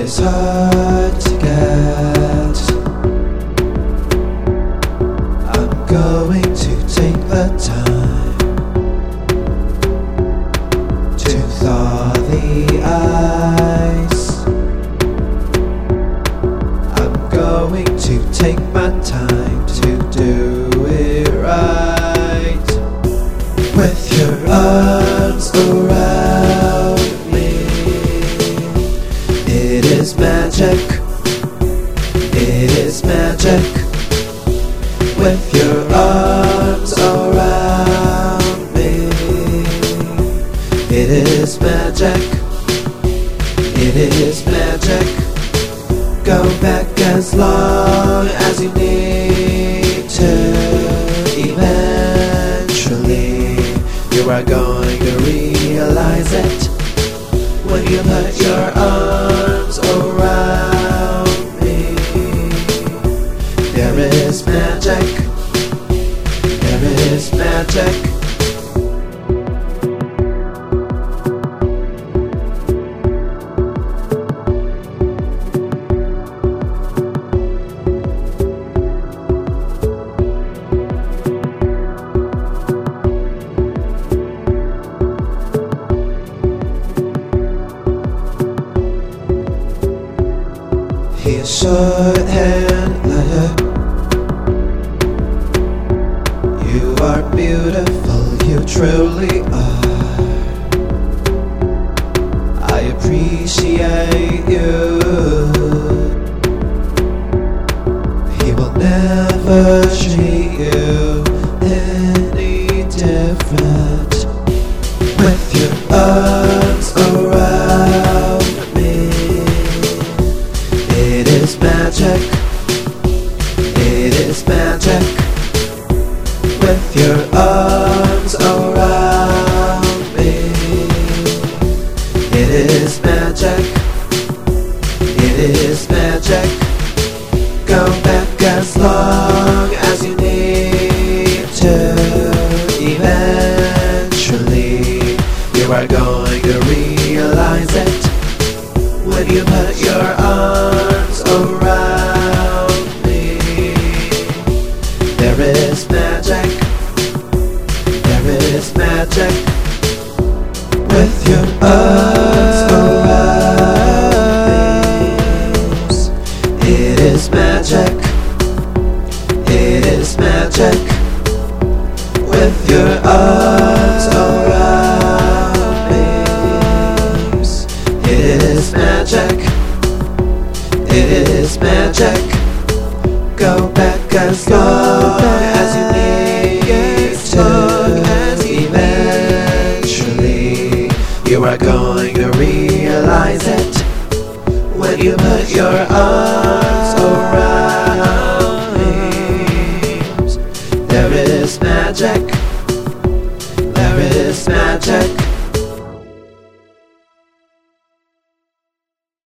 is hard to get. I'm going to magic. It is magic. With your arms around me. It is magic. It is magic. Go back as long as you need to. Eventually, you are going to realize it when you put your arms around me. There is magic. There is magic. You are beautiful, you truly are. I appreciate you. He will never treat you any different. With your arms is magic. With your arms around me. It is magic. It is magic. Go back as long as you need to. Eventually, you are going magic. With your arms around. It is magic. It is magic. With your arms around. It is magic. It is magic. Go back as long as you You are going to realize it when you put your arms around me. There is magic. There is magic.